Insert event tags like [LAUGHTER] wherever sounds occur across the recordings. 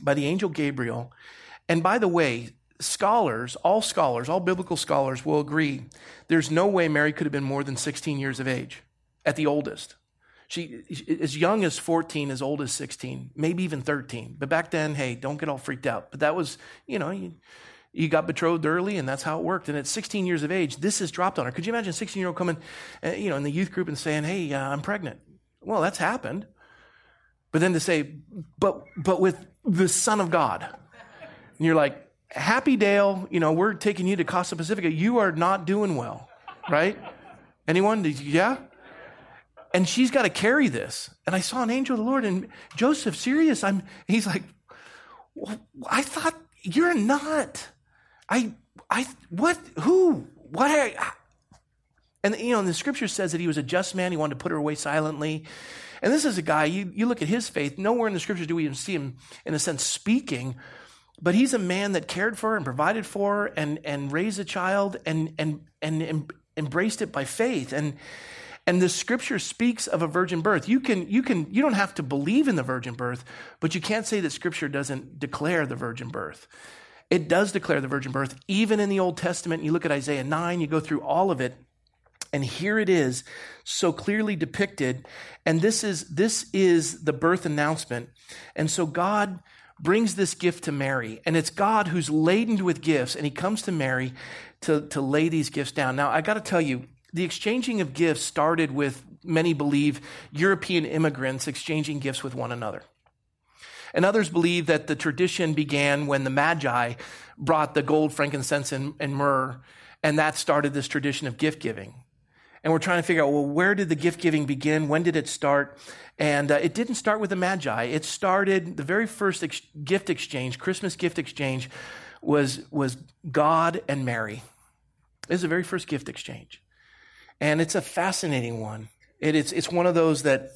by the angel Gabriel. And by the way, scholars, all scholars, all biblical scholars will agree there's no way Mary could have been more than 16 years of age at the oldest. She as young as 14, as old as 16, maybe even 13. But back then, hey, don't get all freaked out. But that was, you know, you, you got betrothed early, and that's how it worked. And at 16 years of age, this is dropped on her. Could you imagine a 16 year old coming, uh, you know, in the youth group and saying, "Hey, uh, I'm pregnant"? Well, that's happened. But then to say, "But but with the Son of God," and you're like, Happy Dale, you know, we're taking you to Costa Pacifica. You are not doing well, right? Anyone? Yeah? And she's got to carry this. And I saw an angel of the Lord and Joseph, serious. I'm, he's like, I thought you're not. I, I, what, who, what? And, you know, and the scripture says that he was a just man. He wanted to put her away silently. And this is a guy, you, you look at his faith, nowhere in the scriptures do we even see him, in a sense, speaking but he's a man that cared for and provided for and, and raised a child and, and, and, and embraced it by faith. And, and the scripture speaks of a virgin birth. You can, you can, you don't have to believe in the virgin birth, but you can't say that scripture doesn't declare the virgin birth. It does declare the virgin birth, even in the Old Testament. You look at Isaiah 9, you go through all of it, and here it is, so clearly depicted. And this is, this is the birth announcement. And so God, brings this gift to Mary. And it's God who's laden with gifts, and he comes to Mary to, to lay these gifts down. Now, I got to tell you, the exchanging of gifts started with, many believe, European immigrants exchanging gifts with one another. And others believe that the tradition began when the Magi brought the gold, frankincense, and, and myrrh, and that started this tradition of gift giving. And we're trying to figure out, well, where did the gift giving begin? When did it start? And uh, it didn't start with the Magi. It started, the very first ex- gift exchange, Christmas gift exchange, was, was God and Mary. It was the very first gift exchange. And it's a fascinating one. It, it's, it's one of those that,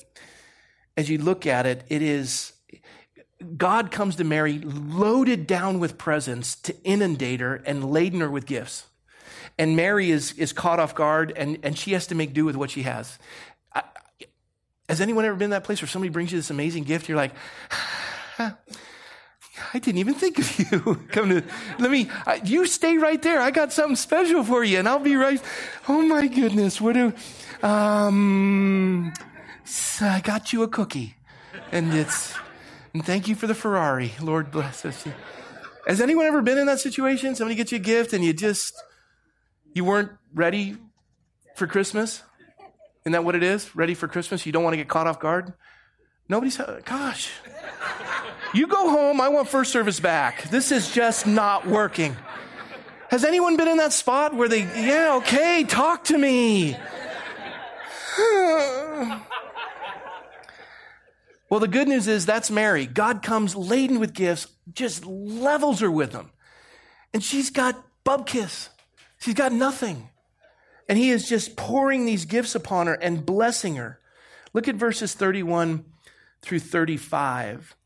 as you look at it, it is, God comes to Mary loaded down with presents to inundate her and laden her with gifts. And Mary is, is caught off guard and, and she has to make do with what she has. I, has anyone ever been in that place where somebody brings you this amazing gift? You're like, [SIGHS] I didn't even think of you. [LAUGHS] Come to, let me, you stay right there. I got something special for you and I'll be right. Oh my goodness. What do, um, I got you a cookie and it's, and thank you for the Ferrari. Lord bless us. Has anyone ever been in that situation? Somebody gets you a gift and you just, you weren't ready for Christmas? Isn't that what it is? Ready for Christmas? You don't want to get caught off guard? Nobody's, uh, gosh. You go home. I want first service back. This is just not working. Has anyone been in that spot where they, yeah, okay, talk to me? [SIGHS] well, the good news is that's Mary. God comes laden with gifts, just levels her with them. And she's got bubkiss. She's got nothing. And he is just pouring these gifts upon her and blessing her. Look at verses 31 through 35.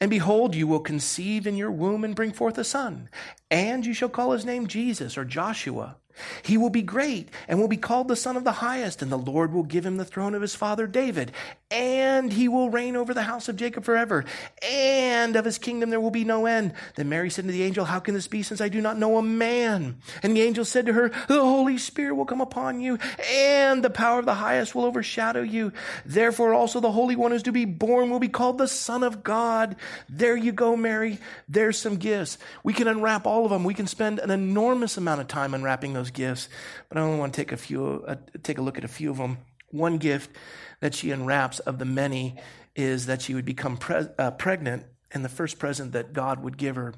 And behold, you will conceive in your womb and bring forth a son, and you shall call his name Jesus or Joshua. He will be great and will be called the Son of the Highest, and the Lord will give him the throne of his father David, and he will reign over the house of Jacob forever, and of his kingdom there will be no end. Then Mary said to the angel, How can this be since I do not know a man? And the angel said to her, The Holy Spirit will come upon you, and the power of the highest will overshadow you. Therefore also the Holy One is to be born will be called the Son of God. There you go, Mary. There's some gifts. We can unwrap all of them. We can spend an enormous amount of time unwrapping those gifts, but I only want to take a few, uh, take a look at a few of them. One gift that she unwraps of the many is that she would become pre- uh, pregnant, and the first present that God would give her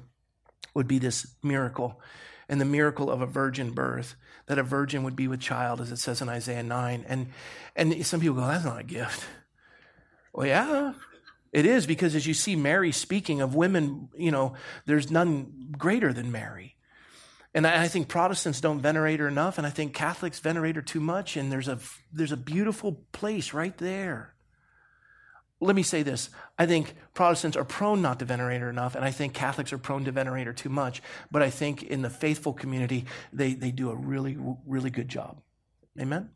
would be this miracle, and the miracle of a virgin birth, that a virgin would be with child, as it says in Isaiah 9. And, and some people go, that's not a gift. Well, yeah, It is because as you see Mary speaking of women, you know, there's none greater than Mary. And I think Protestants don't venerate her enough, and I think Catholics venerate her too much, and there's a, there's a beautiful place right there. Let me say this. I think Protestants are prone not to venerate her enough, and I think Catholics are prone to venerate her too much. But I think in the faithful community, they, they do a really, really good job. Amen?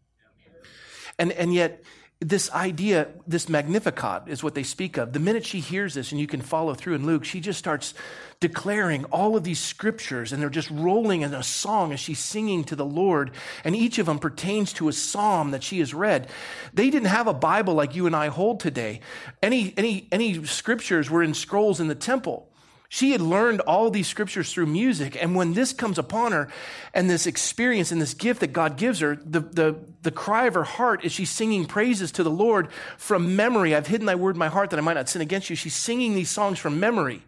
And, and yet, this idea, this Magnificat is what they speak of. The minute she hears this, and you can follow through in Luke, she just starts declaring all of these scriptures, and they're just rolling in a song as she's singing to the Lord. And each of them pertains to a psalm that she has read. They didn't have a Bible like you and I hold today. Any, any, any scriptures were in scrolls in the temple. She had learned all these scriptures through music. And when this comes upon her and this experience and this gift that God gives her, the, the, the cry of her heart is she's singing praises to the Lord from memory. I've hidden thy word in my heart that I might not sin against you. She's singing these songs from memory.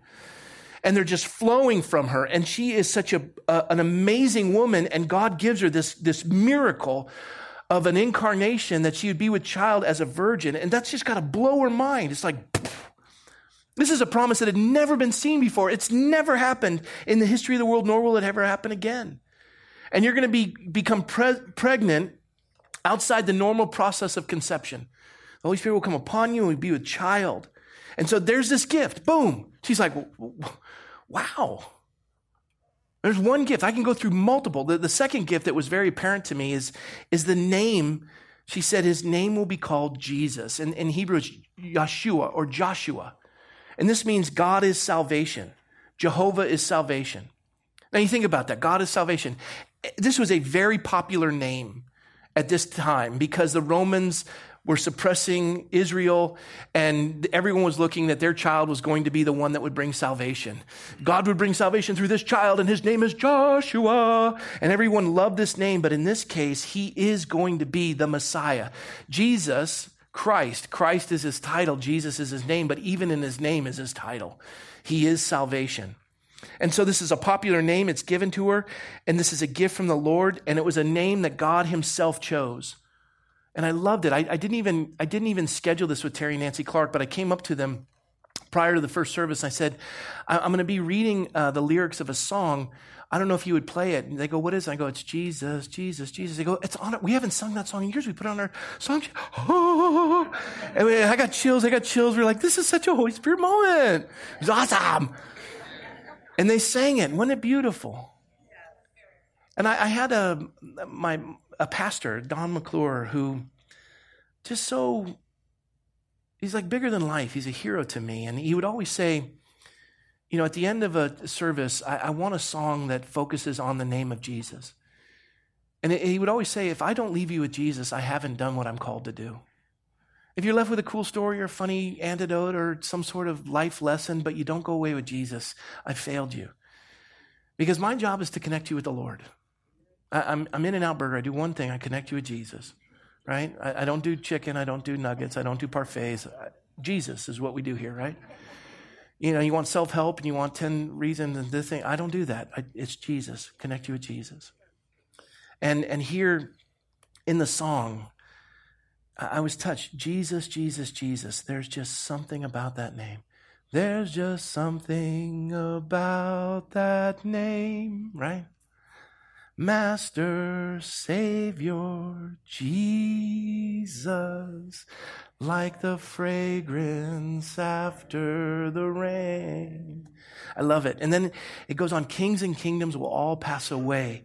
And they're just flowing from her. And she is such a, a an amazing woman. And God gives her this, this miracle of an incarnation that she would be with child as a virgin. And that's just got to blow her mind. It's like, this is a promise that had never been seen before. It's never happened in the history of the world, nor will it ever happen again. And you're going to be, become pre- pregnant outside the normal process of conception. The Holy Spirit will come upon you and will be with child. And so there's this gift. Boom. She's like, wow. There's one gift. I can go through multiple. The, the second gift that was very apparent to me is, is the name. She said his name will be called Jesus. In, in Hebrew, it's Yeshua or Joshua. And this means God is salvation. Jehovah is salvation. Now you think about that. God is salvation. This was a very popular name at this time because the Romans were suppressing Israel and everyone was looking that their child was going to be the one that would bring salvation. God would bring salvation through this child and his name is Joshua. And everyone loved this name, but in this case, he is going to be the Messiah. Jesus Christ. Christ is his title, Jesus is his name, but even in his name is his title. He is salvation. And so this is a popular name, it's given to her, and this is a gift from the Lord, and it was a name that God himself chose. And I loved it. I, I didn't even I didn't even schedule this with Terry and Nancy Clark, but I came up to them prior to the first service. I said, I'm going to be reading uh, the lyrics of a song I don't know if you would play it. And they go, what is it? I go, it's Jesus, Jesus, Jesus. They go, it's on it. We haven't sung that song in years. We put it on our song. Oh. [GASPS] And I got chills. I got chills. We are like, this is such a Holy Spirit moment. It was awesome. And they sang it. Wasn't it beautiful? And I, I had a, my, a pastor, Don McClure, who just so, he's like bigger than life. He's a hero to me. And he would always say, you know, at the end of a service, I, I want a song that focuses on the name of Jesus. And he would always say, if I don't leave you with Jesus, I haven't done what I'm called to do. If you're left with a cool story or a funny antidote or some sort of life lesson, but you don't go away with Jesus, I failed you. Because my job is to connect you with the Lord. I, am I'm In-N-Out Burger. I do one thing I connect you with Jesus, right? I, I don't do chicken. I don't do nuggets. I don't do parfaits. Jesus is what we do here, right? You know, you want self help and you want 10 reasons and this thing. I don't do that. I, it's Jesus. Connect you with Jesus. And, and here in the song, I was touched. Jesus, Jesus, Jesus. There's just something about that name. There's just something about that name, right? Master, Savior, Jesus like the fragrance after the rain. I love it. And then it goes on kings and kingdoms will all pass away,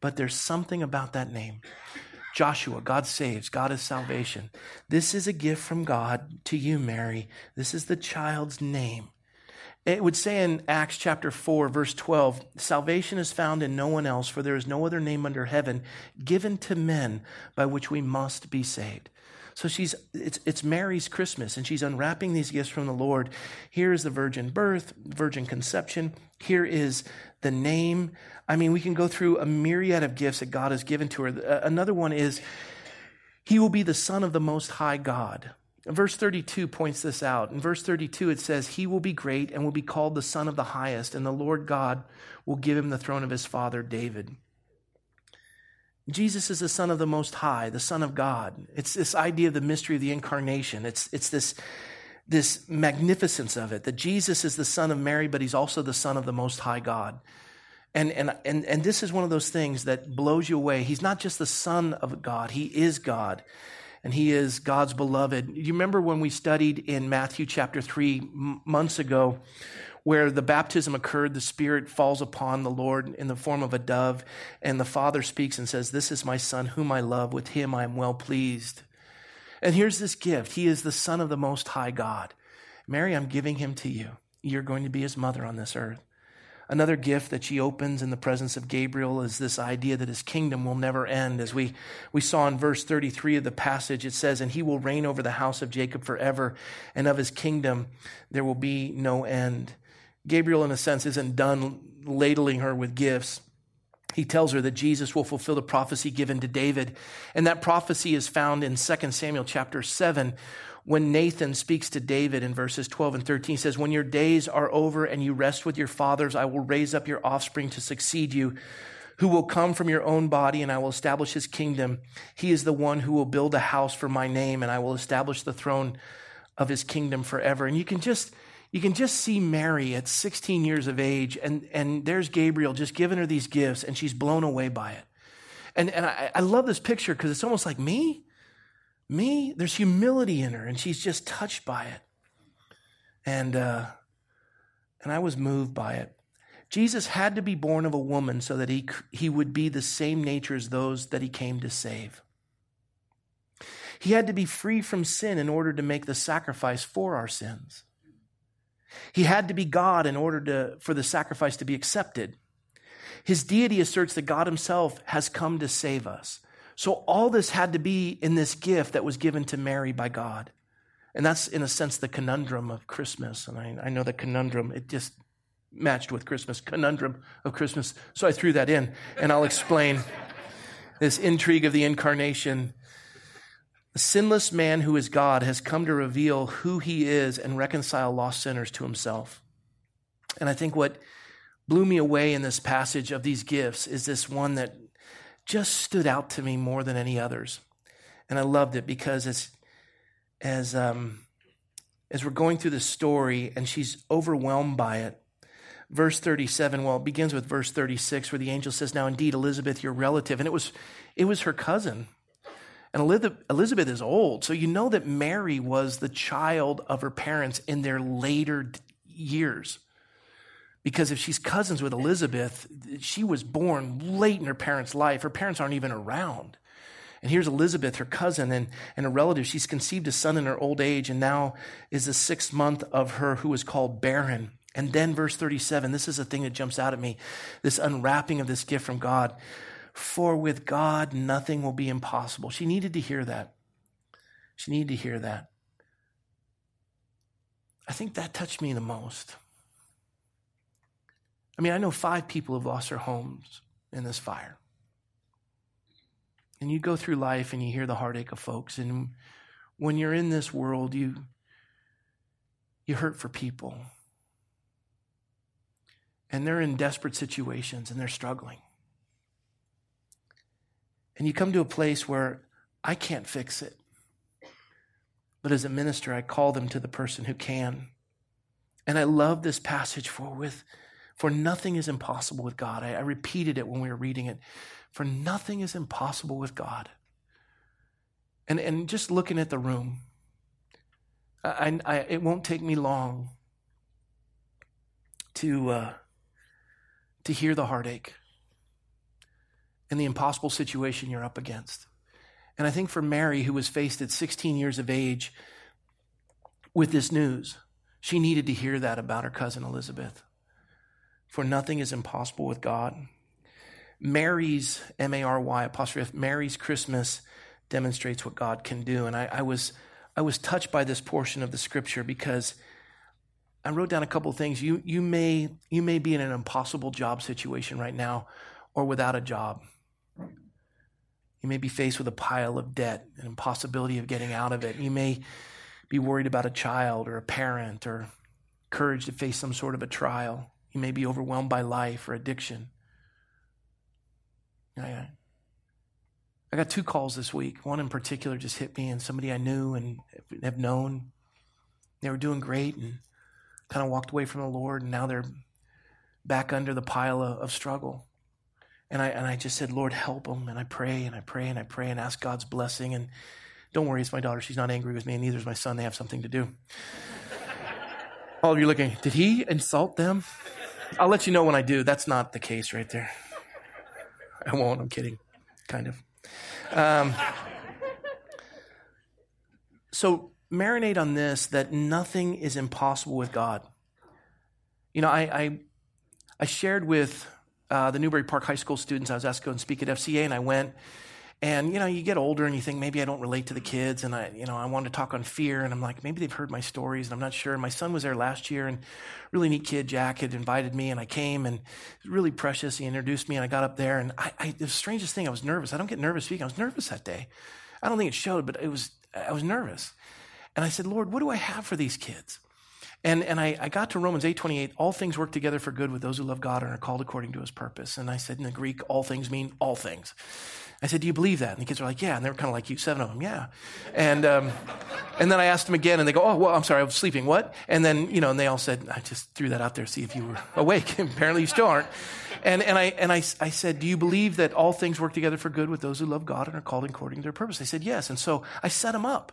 but there's something about that name. Joshua, God saves, God is salvation. This is a gift from God to you, Mary. This is the child's name. It would say in Acts chapter 4, verse 12, salvation is found in no one else, for there is no other name under heaven given to men by which we must be saved. So she's it's it's Mary's Christmas and she's unwrapping these gifts from the Lord. Here is the virgin birth, virgin conception. Here is the name. I mean, we can go through a myriad of gifts that God has given to her. Uh, another one is he will be the son of the most high God. Verse 32 points this out. In verse 32, it says, He will be great and will be called the Son of the Highest, and the Lord God will give him the throne of his father David. Jesus is the Son of the Most High, the Son of God. It's this idea of the mystery of the incarnation. It's, it's this this magnificence of it that Jesus is the son of Mary, but he's also the son of the Most High God. And, and, and, and this is one of those things that blows you away. He's not just the son of God, he is God. And he is God's beloved. Do you remember when we studied in Matthew chapter 3 m- months ago, where the baptism occurred, the Spirit falls upon the Lord in the form of a dove, and the Father speaks and says, This is my Son, whom I love. With him I am well pleased. And here's this gift He is the Son of the Most High God. Mary, I'm giving him to you. You're going to be his mother on this earth. Another gift that she opens in the presence of Gabriel is this idea that his kingdom will never end. As we, we saw in verse 33 of the passage, it says, And he will reign over the house of Jacob forever, and of his kingdom there will be no end. Gabriel, in a sense, isn't done ladling her with gifts. He tells her that Jesus will fulfill the prophecy given to David. And that prophecy is found in 2 Samuel chapter 7, when Nathan speaks to David in verses 12 and 13, he says, When your days are over and you rest with your fathers, I will raise up your offspring to succeed you, who will come from your own body, and I will establish his kingdom. He is the one who will build a house for my name, and I will establish the throne of his kingdom forever. And you can just you can just see Mary at 16 years of age, and, and there's Gabriel just giving her these gifts, and she's blown away by it. And, and I, I love this picture because it's almost like me. Me, there's humility in her, and she's just touched by it. And, uh, and I was moved by it. Jesus had to be born of a woman so that he, he would be the same nature as those that he came to save. He had to be free from sin in order to make the sacrifice for our sins. He had to be God in order to, for the sacrifice to be accepted. His deity asserts that God himself has come to save us. So all this had to be in this gift that was given to Mary by God. And that's, in a sense, the conundrum of Christmas. And I, I know the conundrum, it just matched with Christmas, conundrum of Christmas. So I threw that in, and I'll explain this intrigue of the incarnation the sinless man who is God has come to reveal who he is and reconcile lost sinners to himself. And I think what blew me away in this passage of these gifts is this one that just stood out to me more than any others. And I loved it because as, as, um, as we're going through the story and she's overwhelmed by it, verse 37 well it begins with verse 36 where the angel says now indeed elizabeth your relative and it was it was her cousin and Elizabeth is old, so you know that Mary was the child of her parents in their later years. Because if she's cousins with Elizabeth, she was born late in her parents' life. Her parents aren't even around. And here's Elizabeth, her cousin and, and a relative. She's conceived a son in her old age and now is the sixth month of her who is called barren. And then verse 37, this is the thing that jumps out at me this unwrapping of this gift from God. For with God, nothing will be impossible. She needed to hear that. She needed to hear that. I think that touched me the most. I mean, I know five people have lost their homes in this fire. And you go through life and you hear the heartache of folks. And when you're in this world, you, you hurt for people. And they're in desperate situations and they're struggling. And you come to a place where I can't fix it. But as a minister, I call them to the person who can. And I love this passage for with for nothing is impossible with God. I, I repeated it when we were reading it. For nothing is impossible with God. And and just looking at the room, I, I it won't take me long to uh, to hear the heartache and the impossible situation you're up against. And I think for Mary, who was faced at 16 years of age with this news, she needed to hear that about her cousin Elizabeth. For nothing is impossible with God. Mary's, M A R Y apostrophe, Mary's Christmas demonstrates what God can do. And I, I, was, I was touched by this portion of the scripture because I wrote down a couple of things. You, you, may, you may be in an impossible job situation right now or without a job. You may be faced with a pile of debt, an impossibility of getting out of it. You may be worried about a child or a parent or courage to face some sort of a trial. You may be overwhelmed by life or addiction. I, I got two calls this week. One in particular just hit me, and somebody I knew and have known. They were doing great and kind of walked away from the Lord, and now they're back under the pile of, of struggle. And I, and I just said, Lord, help them. And I pray and I pray and I pray and ask God's blessing. And don't worry, it's my daughter. She's not angry with me, and neither is my son. They have something to do. All of you looking, did he insult them? I'll let you know when I do. That's not the case right there. [LAUGHS] I won't. I'm kidding. Kind of. Um, so marinate on this that nothing is impossible with God. You know, I, I, I shared with uh, the Newbury Park High School students, I was asked to go and speak at FCA, and I went. And you know, you get older and you think maybe I don't relate to the kids, and I, you know, I want to talk on fear, and I'm like, maybe they've heard my stories, and I'm not sure. My son was there last year, and really neat kid, Jack, had invited me, and I came, and it was really precious. He introduced me, and I got up there, and I, I, the strangest thing, I was nervous. I don't get nervous speaking. I was nervous that day. I don't think it showed, but it was, I was nervous. And I said, Lord, what do I have for these kids? And, and I, I got to Romans 8.28, all things work together for good with those who love God and are called according to his purpose. And I said in the Greek, all things mean all things. I said, do you believe that? And the kids were like, yeah. And they were kind of like you, seven of them, yeah. And, um, and then I asked them again and they go, oh, well, I'm sorry, I was sleeping. What? And then, you know, and they all said, I just threw that out there to see if you were [LAUGHS] awake. [LAUGHS] Apparently you still aren't. And, and, I, and I, I said, do you believe that all things work together for good with those who love God and are called according to their purpose? They said, yes. And so I set them up.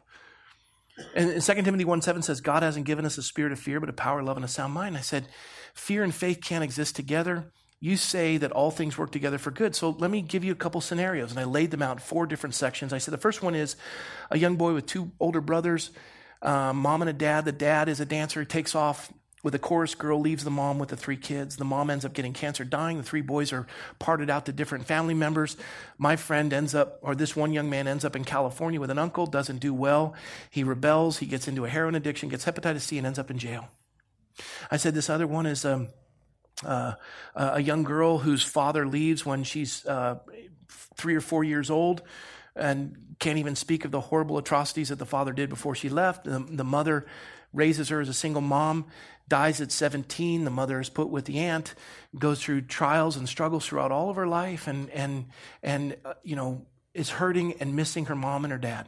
And 2 Timothy 1 7 says, God hasn't given us a spirit of fear, but a power, love, and a sound mind. I said, fear and faith can't exist together. You say that all things work together for good. So let me give you a couple scenarios. And I laid them out in four different sections. I said, the first one is a young boy with two older brothers, uh, mom and a dad. The dad is a dancer. He takes off with a chorus girl leaves the mom with the three kids. The mom ends up getting cancer, dying. The three boys are parted out to different family members. My friend ends up, or this one young man ends up in California with an uncle, doesn't do well. He rebels. He gets into a heroin addiction, gets hepatitis C, and ends up in jail. I said this other one is um, uh, a young girl whose father leaves when she's uh, three or four years old and can't even speak of the horrible atrocities that the father did before she left. The, the mother raises her as a single mom, dies at 17. The mother is put with the aunt, goes through trials and struggles throughout all of her life, and and and uh, you know is hurting and missing her mom and her dad.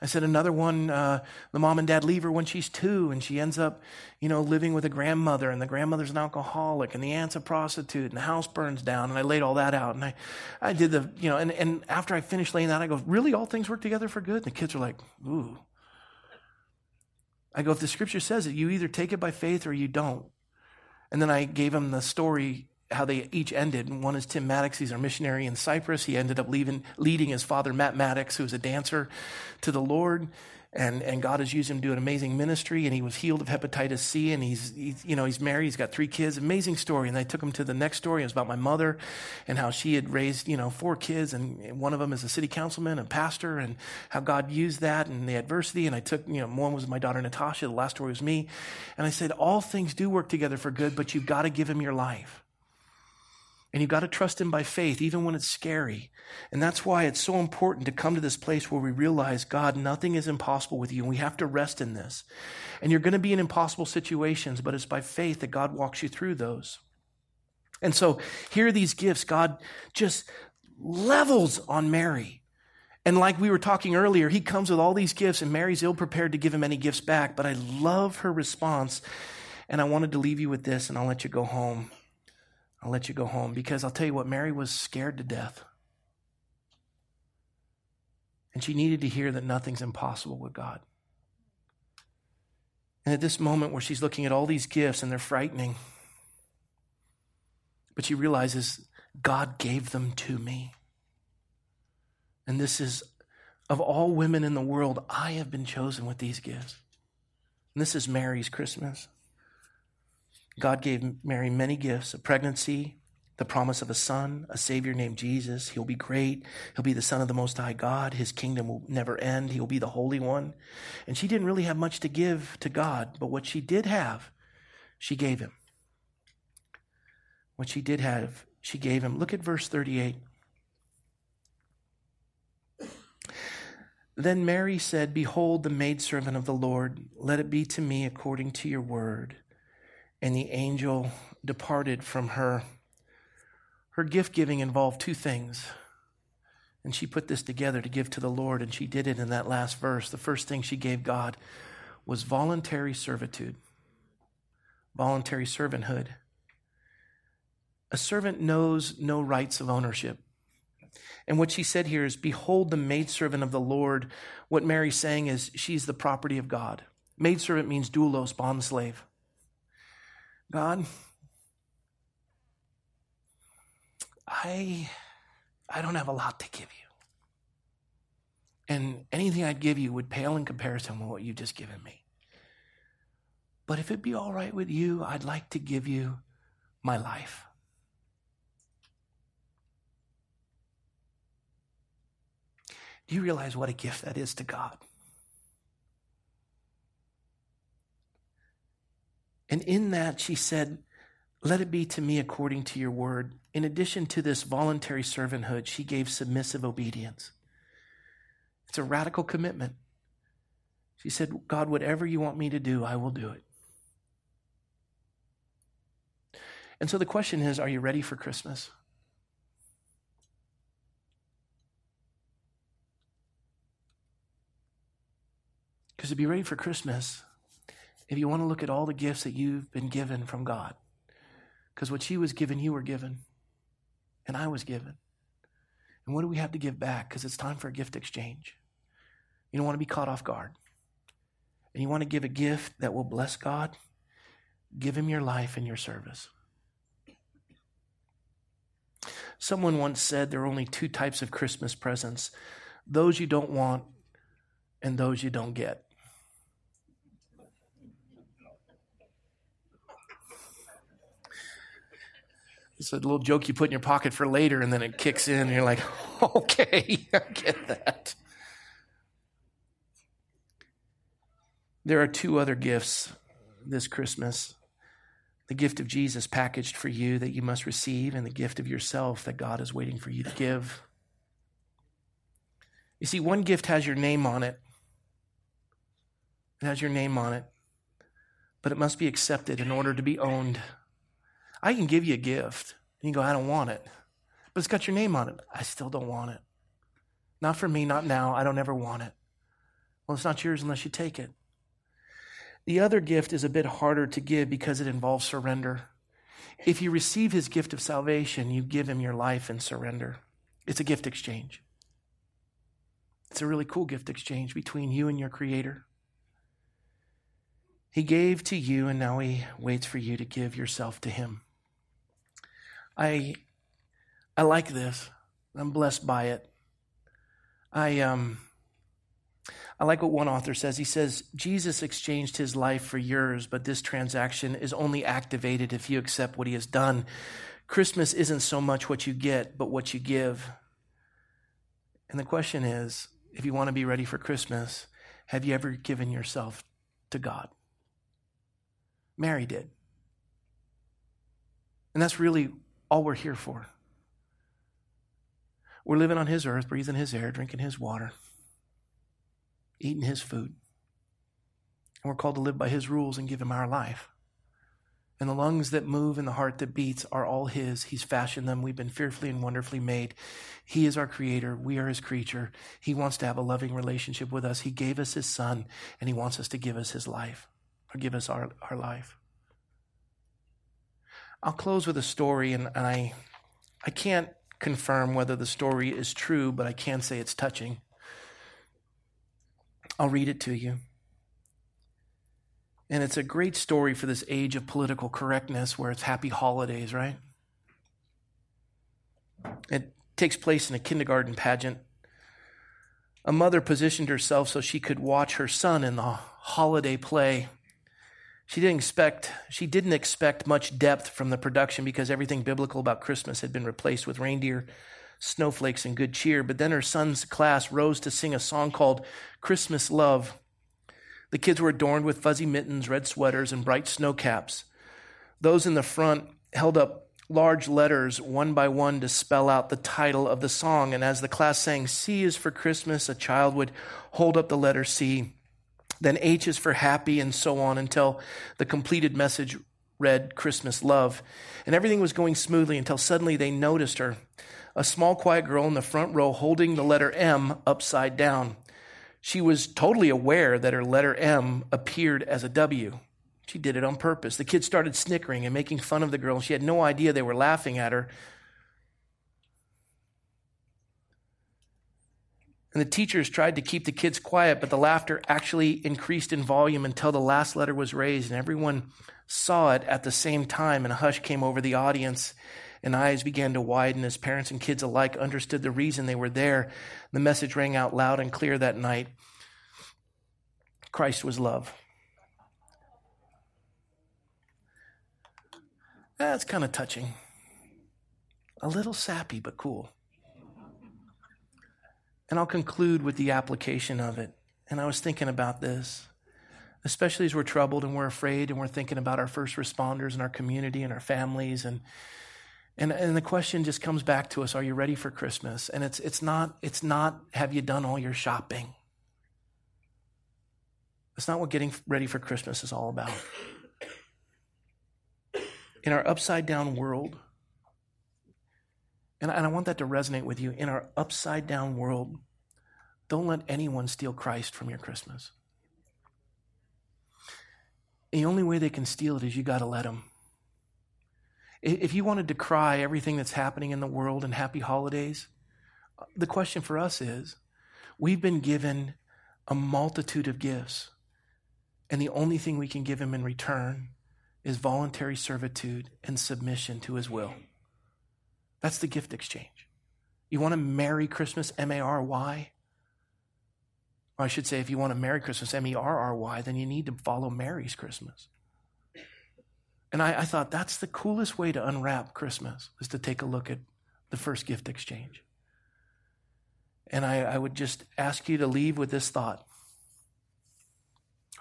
I said another one, uh, the mom and dad leave her when she's two, and she ends up, you know, living with a grandmother, and the grandmother's an alcoholic, and the aunt's a prostitute, and the house burns down, and I laid all that out, and I, I did the, you know, and, and after I finished laying that, I go, really, all things work together for good? And the kids are like, ooh, I go, if the scripture says it, you either take it by faith or you don't. And then I gave him the story, how they each ended. And one is Tim Maddox. He's our missionary in Cyprus. He ended up leaving, leading his father, Matt Maddox, who was a dancer, to the Lord and, and God has used him to do an amazing ministry. And he was healed of hepatitis C, and he's, he's, you know he's married. He's got three kids. Amazing story. And I took him to the next story. It was about my mother and how she had raised you know four kids, and one of them is a city councilman and pastor, and how God used that and the adversity. And I took you know one was my daughter Natasha. The last story was me, and I said all things do work together for good, but you've got to give him your life. And you've got to trust Him by faith, even when it's scary. And that's why it's so important to come to this place where we realize, God, nothing is impossible with you, and we have to rest in this. And you're going to be in impossible situations, but it's by faith that God walks you through those. And so here are these gifts. God just levels on Mary. And like we were talking earlier, he comes with all these gifts, and Mary's ill prepared to give him any gifts back. But I love her response. And I wanted to leave you with this, and I'll let you go home. I'll let you go home because I'll tell you what, Mary was scared to death. And she needed to hear that nothing's impossible with God. And at this moment where she's looking at all these gifts and they're frightening, but she realizes God gave them to me. And this is, of all women in the world, I have been chosen with these gifts. And this is Mary's Christmas. God gave Mary many gifts a pregnancy, the promise of a son, a Savior named Jesus. He'll be great. He'll be the Son of the Most High God. His kingdom will never end. He'll be the Holy One. And she didn't really have much to give to God, but what she did have, she gave him. What she did have, she gave him. Look at verse 38. Then Mary said, Behold, the maidservant of the Lord, let it be to me according to your word and the angel departed from her. Her gift giving involved two things. And she put this together to give to the Lord, and she did it in that last verse. The first thing she gave God was voluntary servitude, voluntary servanthood. A servant knows no rights of ownership. And what she said here is, Behold the maidservant of the Lord. What Mary's saying is, she's the property of God. Maidservant means doulos, bond slave. God, I, I don't have a lot to give you. And anything I'd give you would pale in comparison with what you've just given me. But if it be all right with you, I'd like to give you my life. Do you realize what a gift that is to God? And in that, she said, Let it be to me according to your word. In addition to this voluntary servanthood, she gave submissive obedience. It's a radical commitment. She said, God, whatever you want me to do, I will do it. And so the question is are you ready for Christmas? Because to be ready for Christmas, if you want to look at all the gifts that you've been given from God, because what she was given, you were given, and I was given. And what do we have to give back? Because it's time for a gift exchange. You don't want to be caught off guard. And you want to give a gift that will bless God, give Him your life and your service. Someone once said there are only two types of Christmas presents those you don't want and those you don't get. It's a little joke you put in your pocket for later, and then it kicks in, and you're like, [LAUGHS] okay, [LAUGHS] I get that. There are two other gifts this Christmas the gift of Jesus packaged for you that you must receive, and the gift of yourself that God is waiting for you to give. You see, one gift has your name on it. It has your name on it, but it must be accepted in order to be owned. I can give you a gift. And you go, I don't want it. But it's got your name on it. I still don't want it. Not for me, not now. I don't ever want it. Well, it's not yours unless you take it. The other gift is a bit harder to give because it involves surrender. If you receive his gift of salvation, you give him your life and surrender. It's a gift exchange. It's a really cool gift exchange between you and your Creator. He gave to you, and now He waits for you to give yourself to Him. I, I like this. I'm blessed by it. I, um, I like what one author says. He says, Jesus exchanged his life for yours, but this transaction is only activated if you accept what he has done. Christmas isn't so much what you get, but what you give. And the question is if you want to be ready for Christmas, have you ever given yourself to God? Mary did. And that's really all we're here for. We're living on His earth, breathing His air, drinking His water, eating His food. And we're called to live by His rules and give Him our life. And the lungs that move and the heart that beats are all His. He's fashioned them. We've been fearfully and wonderfully made. He is our Creator. We are His creature. He wants to have a loving relationship with us. He gave us His Son, and He wants us to give us His life, or give us our, our life. I'll close with a story, and, I, I can't confirm whether the story is true, but I can say it's touching. I'll read it to you. And it's a great story for this age of political correctness where it's happy holidays, right? It takes place in a kindergarten pageant. A mother positioned herself so she could watch her son in the holiday play. She didn't expect she didn't expect much depth from the production because everything biblical about Christmas had been replaced with reindeer, snowflakes, and good cheer. But then her son's class rose to sing a song called Christmas Love. The kids were adorned with fuzzy mittens, red sweaters, and bright snow caps. Those in the front held up large letters one by one to spell out the title of the song. And as the class sang, C is for Christmas, a child would hold up the letter C. Then H is for happy, and so on until the completed message read Christmas love. And everything was going smoothly until suddenly they noticed her, a small, quiet girl in the front row holding the letter M upside down. She was totally aware that her letter M appeared as a W. She did it on purpose. The kids started snickering and making fun of the girl, she had no idea they were laughing at her. And the teachers tried to keep the kids quiet, but the laughter actually increased in volume until the last letter was raised, and everyone saw it at the same time, and a hush came over the audience, and eyes began to widen as parents and kids alike understood the reason they were there. The message rang out loud and clear that night Christ was love. That's kind of touching. A little sappy, but cool. And I'll conclude with the application of it. And I was thinking about this, especially as we're troubled and we're afraid and we're thinking about our first responders and our community and our families. And, and, and the question just comes back to us Are you ready for Christmas? And it's, it's, not, it's not, Have you done all your shopping? That's not what getting ready for Christmas is all about. In our upside down world, and I want that to resonate with you. In our upside down world, don't let anyone steal Christ from your Christmas. The only way they can steal it is you got to let them. If you wanted to cry everything that's happening in the world and happy holidays, the question for us is we've been given a multitude of gifts, and the only thing we can give him in return is voluntary servitude and submission to his will. That's the gift exchange. You want to marry Christmas, M A R Y? Or I should say, if you want to marry Christmas, M E R R Y, then you need to follow Mary's Christmas. And I, I, thought that's the coolest way to unwrap Christmas is to take a look at the first gift exchange. And I, I would just ask you to leave with this thought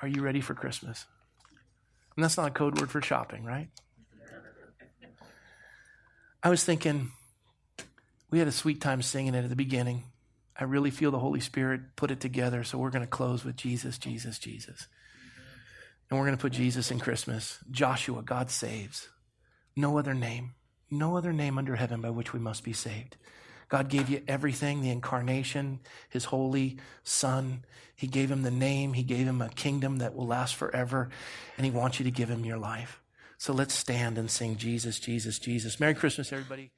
Are you ready for Christmas? And that's not a code word for shopping, right? I was thinking, we had a sweet time singing it at the beginning. I really feel the Holy Spirit put it together, so we're going to close with Jesus, Jesus, Jesus. And we're going to put Jesus in Christmas. Joshua, God saves. No other name, no other name under heaven by which we must be saved. God gave you everything the incarnation, his holy son. He gave him the name, he gave him a kingdom that will last forever, and he wants you to give him your life. So let's stand and sing Jesus, Jesus, Jesus. Merry Christmas, everybody.